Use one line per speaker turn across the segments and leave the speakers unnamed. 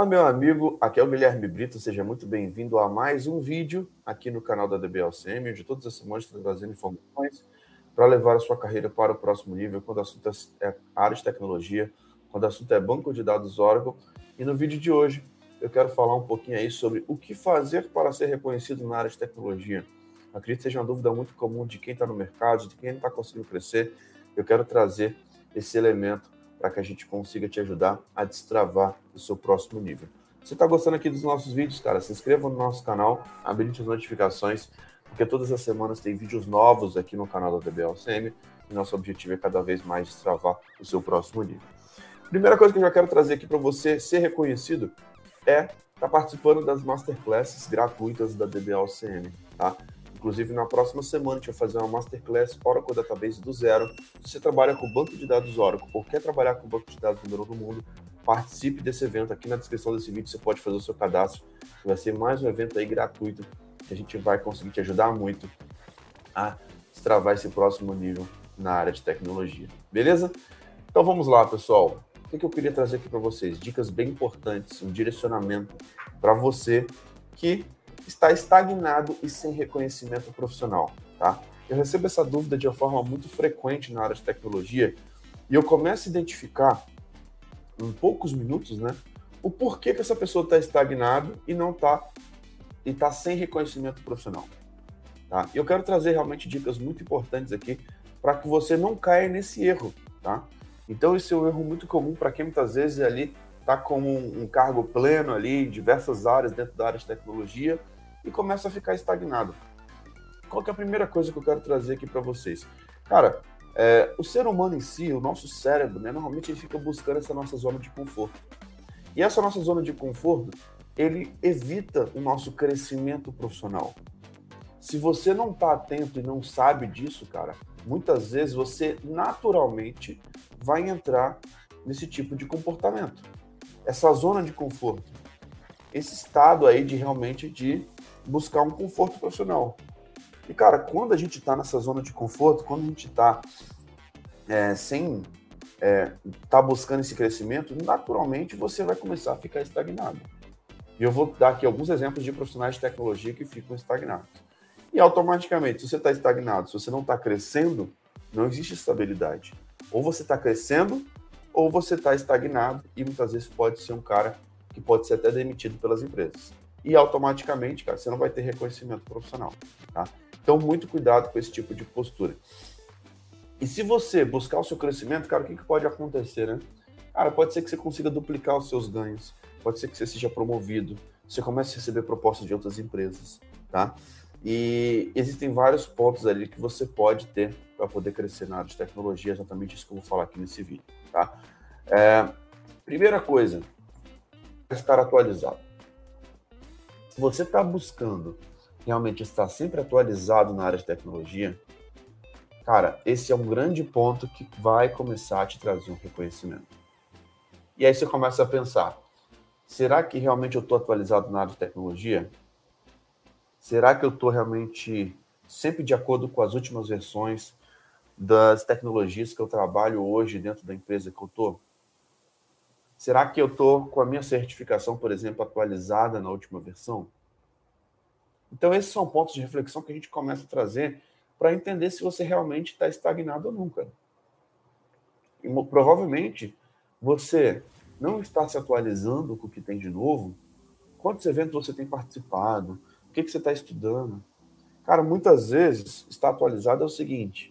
Fala, meu amigo, aqui é o Guilherme Brito, seja muito bem-vindo a mais um vídeo aqui no canal da DBLCM, onde todas as semanas estou trazendo informações para levar a sua carreira para o próximo nível, quando o assunto é área de tecnologia, quando o assunto é banco de dados Oracle. E no vídeo de hoje eu quero falar um pouquinho aí sobre o que fazer para ser reconhecido na área de tecnologia. Acredito que seja uma dúvida muito comum de quem está no mercado, de quem não está conseguindo crescer. Eu quero trazer esse elemento para que a gente consiga te ajudar a destravar o seu próximo nível. Se está gostando aqui dos nossos vídeos, cara, se inscreva no nosso canal, habilite as notificações, porque todas as semanas tem vídeos novos aqui no canal da DBLCM e nosso objetivo é cada vez mais destravar o seu próximo nível. Primeira coisa que eu já quero trazer aqui para você ser reconhecido é estar tá participando das masterclasses gratuitas da DBLCM, tá? Inclusive, na próxima semana, a gente vai fazer uma Masterclass Oracle Database do zero. Se você trabalha com banco de dados Oracle ou quer trabalhar com banco de dados número do mundo, participe desse evento. Aqui na descrição desse vídeo você pode fazer o seu cadastro. Vai ser mais um evento aí gratuito que a gente vai conseguir te ajudar muito a destravar esse próximo nível na área de tecnologia. Beleza? Então vamos lá, pessoal. O que eu queria trazer aqui para vocês? Dicas bem importantes, um direcionamento para você que está estagnado e sem reconhecimento profissional, tá? Eu recebo essa dúvida de uma forma muito frequente na área de tecnologia e eu começo a identificar em poucos minutos, né, o porquê que essa pessoa está estagnado e não está e está sem reconhecimento profissional. Tá? Eu quero trazer realmente dicas muito importantes aqui para que você não caia nesse erro, tá? Então esse é um erro muito comum para quem muitas vezes ali está com um, um, cargo pleno ali em diversas áreas dentro da área de tecnologia e começa a ficar estagnado. Qual é a primeira coisa que eu quero trazer aqui para vocês? Cara, é, o ser humano em si, o nosso cérebro, né, normalmente ele fica buscando essa nossa zona de conforto. E essa nossa zona de conforto, ele evita o nosso crescimento profissional. Se você não está atento e não sabe disso, cara, muitas vezes você naturalmente vai entrar nesse tipo de comportamento. Essa zona de conforto. Esse estado aí de realmente de buscar um conforto profissional. E, cara, quando a gente está nessa zona de conforto, quando a gente está é, sem é, tá buscando esse crescimento, naturalmente você vai começar a ficar estagnado. E eu vou dar aqui alguns exemplos de profissionais de tecnologia que ficam estagnados. E automaticamente, se você está estagnado, se você não está crescendo, não existe estabilidade. Ou você está crescendo, ou você está estagnado, e muitas vezes pode ser um cara que pode ser até demitido pelas empresas e automaticamente, cara, você não vai ter reconhecimento profissional, tá? Então, muito cuidado com esse tipo de postura. E se você buscar o seu crescimento, cara, o que, que pode acontecer, né? Cara, pode ser que você consiga duplicar os seus ganhos, pode ser que você seja promovido, você comece a receber propostas de outras empresas, tá? E existem vários pontos ali que você pode ter para poder crescer na área de tecnologia, exatamente isso que eu vou falar aqui nesse vídeo, tá? É, primeira coisa, estar atualizado se você está buscando realmente estar sempre atualizado na área de tecnologia, cara, esse é um grande ponto que vai começar a te trazer um reconhecimento. E aí você começa a pensar: será que realmente eu estou atualizado na área de tecnologia? Será que eu estou realmente sempre de acordo com as últimas versões das tecnologias que eu trabalho hoje dentro da empresa que eu estou? Será que eu estou com a minha certificação, por exemplo, atualizada na última versão? Então, esses são pontos de reflexão que a gente começa a trazer para entender se você realmente está estagnado ou nunca. E, provavelmente, você não está se atualizando com o que tem de novo. Quantos eventos você tem participado? O que, que você está estudando? Cara, muitas vezes, estar atualizado é o seguinte: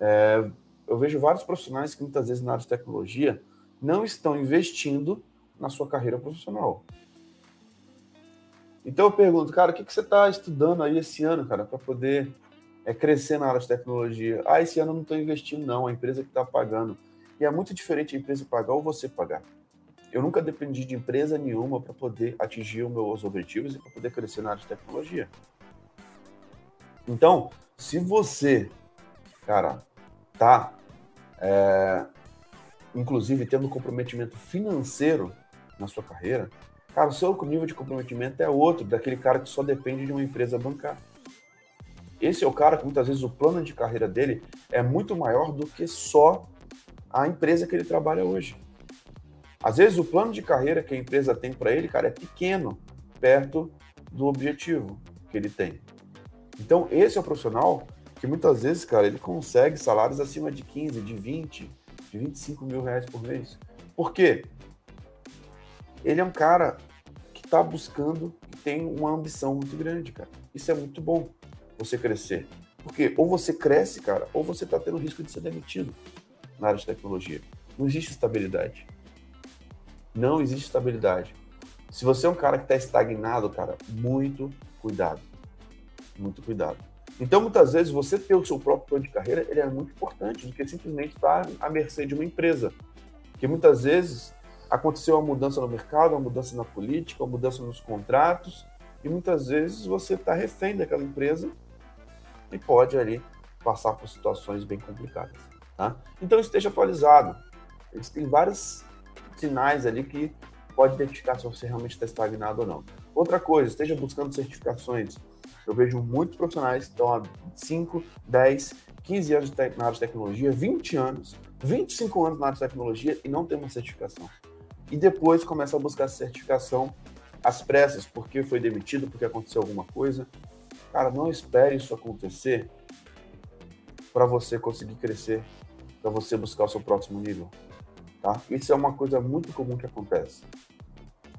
é, eu vejo vários profissionais que muitas vezes na área de tecnologia não estão investindo na sua carreira profissional. Então eu pergunto, cara, o que, que você está estudando aí esse ano, cara, para poder é, crescer na área de tecnologia? Ah, esse ano eu não estou investindo, não, a empresa que está pagando. E é muito diferente a empresa pagar ou você pagar. Eu nunca dependi de empresa nenhuma para poder atingir os meus objetivos e para poder crescer na área de tecnologia. Então, se você, cara, tá é, inclusive tendo comprometimento financeiro na sua carreira, cara, o seu nível de comprometimento é outro, daquele cara que só depende de uma empresa bancar. Esse é o cara que muitas vezes o plano de carreira dele é muito maior do que só a empresa que ele trabalha hoje. Às vezes o plano de carreira que a empresa tem para ele, cara, é pequeno, perto do objetivo que ele tem. Então, esse é o profissional que muitas vezes, cara, ele consegue salários acima de 15, de 20, de 25 mil reais por mês. Por quê? Ele é um cara que está buscando, que tem uma ambição muito grande, cara. Isso é muito bom, você crescer. Porque ou você cresce, cara, ou você está tendo risco de ser demitido na área de tecnologia. Não existe estabilidade. Não existe estabilidade. Se você é um cara que está estagnado, cara, muito cuidado. Muito cuidado. Então, muitas vezes, você ter o seu próprio plano de carreira ele é muito importante do que simplesmente estar à mercê de uma empresa. Porque muitas vezes aconteceu uma mudança no mercado, uma mudança na política, uma mudança nos contratos, e muitas vezes você está refém daquela empresa e pode ali passar por situações bem complicadas. Tá? Então esteja atualizado. Eles têm vários sinais ali que pode identificar se você realmente está estagnado ou não. Outra coisa, esteja buscando certificações. Eu vejo muitos profissionais que estão há 5, 10, 15 anos na área de tecnologia, 20 anos, 25 anos na área de tecnologia e não tem uma certificação. E depois começa a buscar certificação às pressas, porque foi demitido, porque aconteceu alguma coisa. Cara, não espere isso acontecer para você conseguir crescer, para você buscar o seu próximo nível. Tá? Isso é uma coisa muito comum que acontece.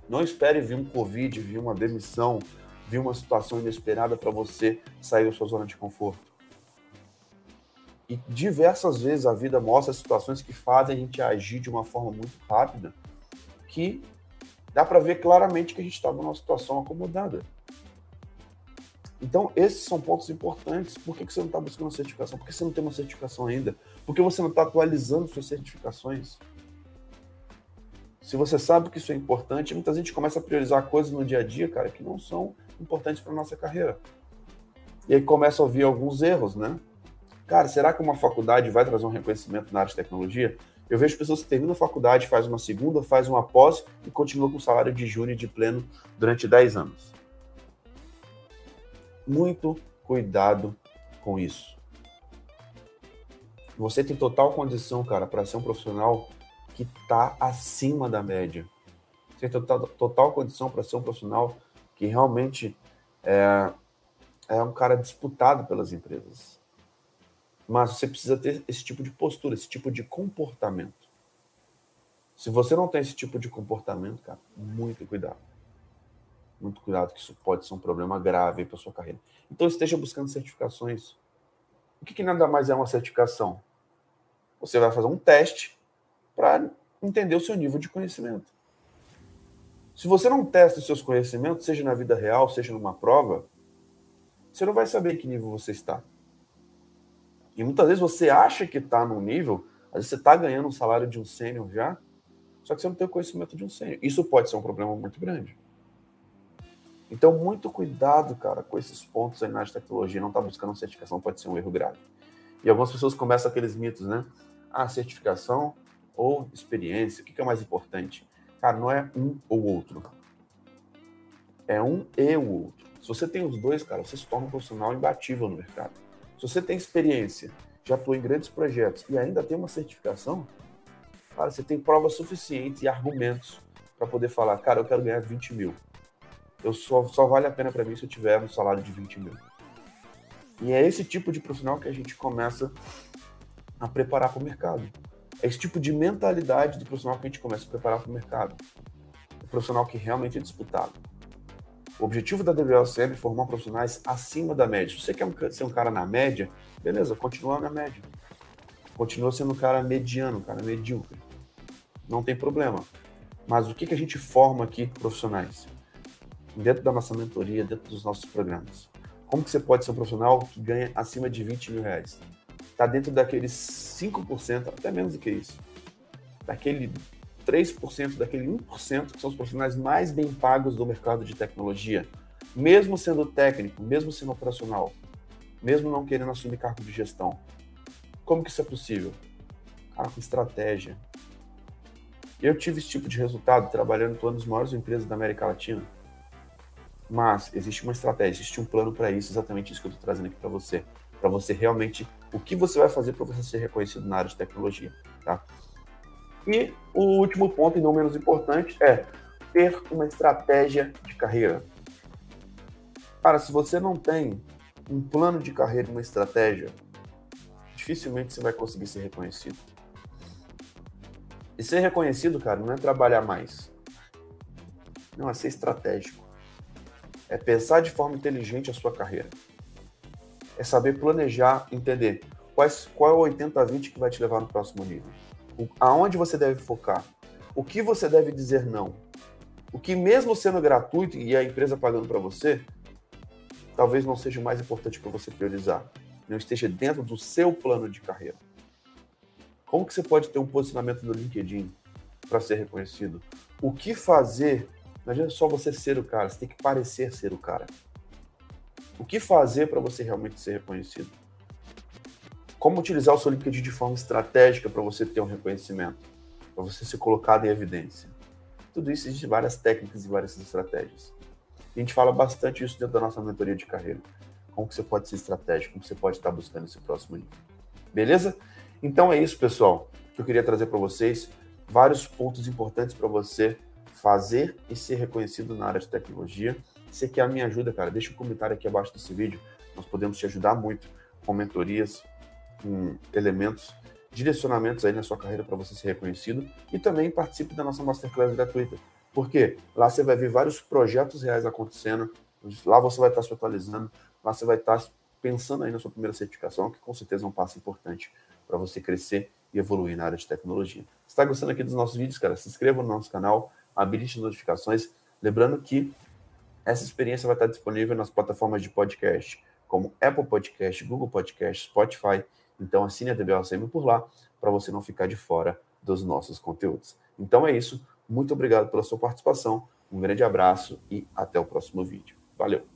Não espere vir um Covid, vir uma demissão, vir uma situação inesperada para você sair da sua zona de conforto. E diversas vezes a vida mostra situações que fazem a gente agir de uma forma muito rápida, que dá para ver claramente que a gente está numa situação acomodada. Então, esses são pontos importantes. Por que, que você não está buscando uma certificação? Por que você não tem uma certificação ainda? Por que você não está atualizando suas certificações? Se você sabe que isso é importante, muita gente começa a priorizar coisas no dia a dia, cara, que não são importantes para nossa carreira. E aí começa a ouvir alguns erros, né? Cara, será que uma faculdade vai trazer um reconhecimento na área de tecnologia? Eu vejo pessoas que terminam a faculdade, faz uma segunda, faz uma pós e continuam com salário de júnior de pleno durante 10 anos. Muito cuidado com isso. Você tem total condição, cara, para ser um profissional que está acima da média. Você tem total, total condição para ser um profissional que realmente é, é um cara disputado pelas empresas. Mas você precisa ter esse tipo de postura, esse tipo de comportamento. Se você não tem esse tipo de comportamento, cara, muito cuidado. Muito cuidado, que isso pode ser um problema grave para sua carreira. Então esteja buscando certificações. O que, que nada mais é uma certificação? Você vai fazer um teste para entender o seu nível de conhecimento. Se você não testa os seus conhecimentos, seja na vida real, seja numa prova, você não vai saber em que nível você está. E muitas vezes você acha que está num nível, às vezes você está ganhando um salário de um sênior já, só que você não tem o conhecimento de um sênior. Isso pode ser um problema muito grande. Então, muito cuidado, cara, com esses pontos aí na área de tecnologia. Não está buscando uma certificação, pode ser um erro grave. E algumas pessoas começam aqueles mitos, né? Ah, certificação ou experiência, o que é mais importante? Cara, não é um ou outro. É um e o outro. Se você tem os dois, cara, você se torna um profissional imbatível no mercado. Se você tem experiência, já atuou em grandes projetos e ainda tem uma certificação, cara, você tem provas suficientes e argumentos para poder falar, cara, eu quero ganhar 20 mil. Eu só, só vale a pena para mim se eu tiver um salário de 20 mil. E é esse tipo de profissional que a gente começa a preparar para o mercado. É esse tipo de mentalidade do profissional que a gente começa a preparar para o mercado. O profissional que realmente é disputado. O objetivo da DBLCM é formar profissionais acima da média. Se você quer ser um cara na média, beleza, continua na média. Continua sendo um cara mediano, um cara medíocre. Não tem problema. Mas o que, que a gente forma aqui, profissionais? Dentro da nossa mentoria, dentro dos nossos programas. Como que você pode ser um profissional que ganha acima de 20 mil reais? Está dentro daqueles 5%, até menos do que isso, daquele 3%, daquele 1% que são os profissionais mais bem pagos do mercado de tecnologia, mesmo sendo técnico, mesmo sendo operacional, mesmo não querendo assumir cargo de gestão. Como que isso é possível? Cara, com estratégia. Eu tive esse tipo de resultado trabalhando em uma das maiores empresas da América Latina. Mas existe uma estratégia, existe um plano para isso, exatamente isso que eu estou trazendo aqui para você para você realmente o que você vai fazer para você ser reconhecido na área de tecnologia, tá? E o último ponto, e não menos importante, é ter uma estratégia de carreira. Cara, se você não tem um plano de carreira, uma estratégia, dificilmente você vai conseguir ser reconhecido. E ser reconhecido, cara, não é trabalhar mais. Não, é ser estratégico. É pensar de forma inteligente a sua carreira. É saber planejar, entender quais, qual é o 80-20 que vai te levar no próximo nível. O, aonde você deve focar. O que você deve dizer não. O que, mesmo sendo gratuito e a empresa pagando para você, talvez não seja o mais importante para você priorizar. Não esteja dentro do seu plano de carreira. Como que você pode ter um posicionamento no LinkedIn para ser reconhecido? O que fazer? Não adianta só você ser o cara, você tem que parecer ser o cara. O que fazer para você realmente ser reconhecido? Como utilizar o seu LinkedIn de forma estratégica para você ter um reconhecimento, para você ser colocado em evidência? Tudo isso existe várias técnicas e várias estratégias. A gente fala bastante isso dentro da nossa mentoria de carreira. Como que você pode ser estratégico, como você pode estar buscando esse próximo nível. Beleza? Então é isso, pessoal, que eu queria trazer para vocês. Vários pontos importantes para você fazer e ser reconhecido na área de tecnologia. Se você quer a minha ajuda, cara, deixa um comentário aqui abaixo desse vídeo. Nós podemos te ajudar muito com mentorias, com elementos, direcionamentos aí na sua carreira para você ser reconhecido. E também participe da nossa Masterclass gratuita. Porque lá você vai ver vários projetos reais acontecendo, lá você vai estar se atualizando, lá você vai estar pensando aí na sua primeira certificação, que com certeza é um passo importante para você crescer e evoluir na área de tecnologia. Se está gostando aqui dos nossos vídeos, cara, se inscreva no nosso canal, habilite as notificações. Lembrando que essa experiência vai estar disponível nas plataformas de podcast, como Apple Podcast, Google Podcast, Spotify. Então assine a DBLCM por lá, para você não ficar de fora dos nossos conteúdos. Então é isso. Muito obrigado pela sua participação. Um grande abraço e até o próximo vídeo. Valeu!